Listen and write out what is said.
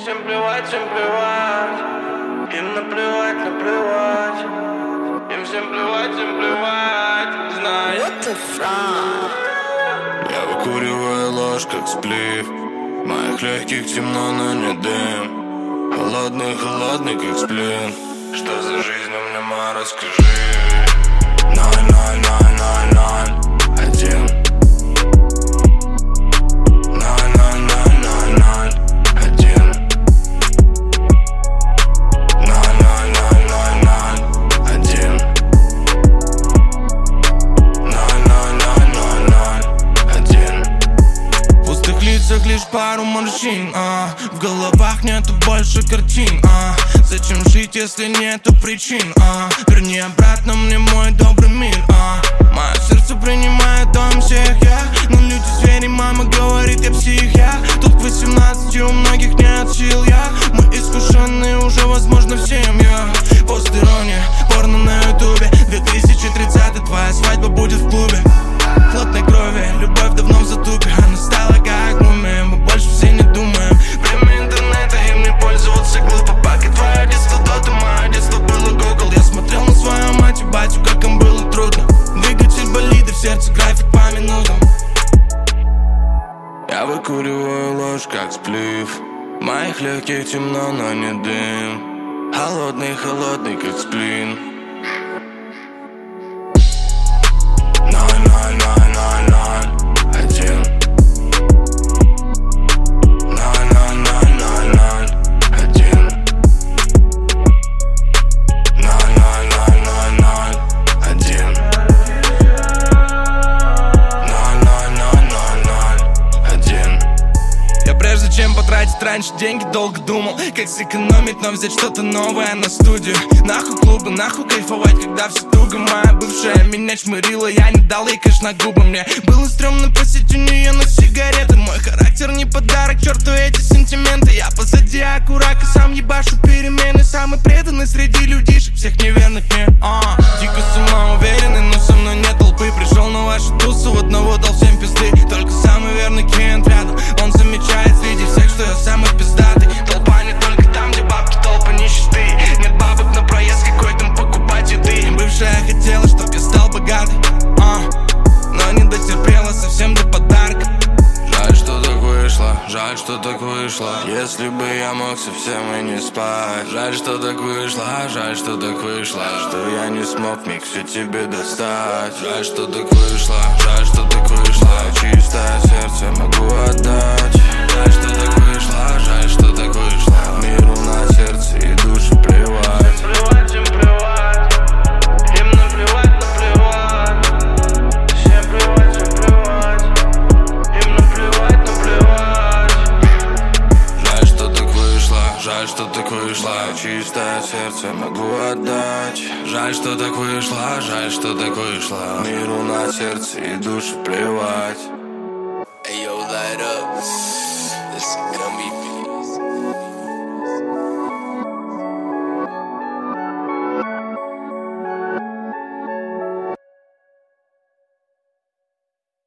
Всем плевать, всем плевать? Им наплевать, наплевать. Им всем плевать, всем плевать. Знай What the fuck? Я выкуриваю ложь, как сплив. Моих легких темно, но не дым. Холодный, холодный, как сплин. Что за жизнь у меня, ма, расскажи лишь пару морщин а. В головах нету больше картин а. Зачем жить, если нету причин а? Верни обратно мне мой добрый мир а. Мое сердце принимает дом всех я. Но люди звери, мама говорит, я псих я. Тут к 18 у многих нет сил я. Мы искушенные уже, возможно, всем сердце график по минутам. Я выкуриваю ложь, как сплив. Моих легких темно, но не дым. Холодный, холодный, как сплин чем потратить раньше? Деньги долго думал Как сэкономить, но взять что-то новое на студию. Нахуй клубы, нахуй кайфовать, когда все туго Моя бывшая меня чмырила, я не дал ей кэш на губы. Мне было стрёмно просить у нее на сигареты. Мой характер не подарок, черту эти сентименты. Я позади аккурака, сам ебашу перемены. Самый преданный среди людишек, всех неверных мне а, Дико самоуверенный, но со мной нет толпы. Пришел на вашу тусу, одного дал всем пизды. Только самый верный клиент рядом, он замечает среди всех, что я самый пиздатый жаль, что так вышло. Если бы я мог совсем и не спать. Жаль, что так вышло, жаль, что так вышло. Что я не смог миг все тебе достать. Жаль, что так вышло, жаль, что так вышло. Чистое сердце могу отдать. Жаль, что Жаль, что так вышло, жаль, что так вышло. Миру на сердце и душу плевать. Hey yo, light up. This is gonna be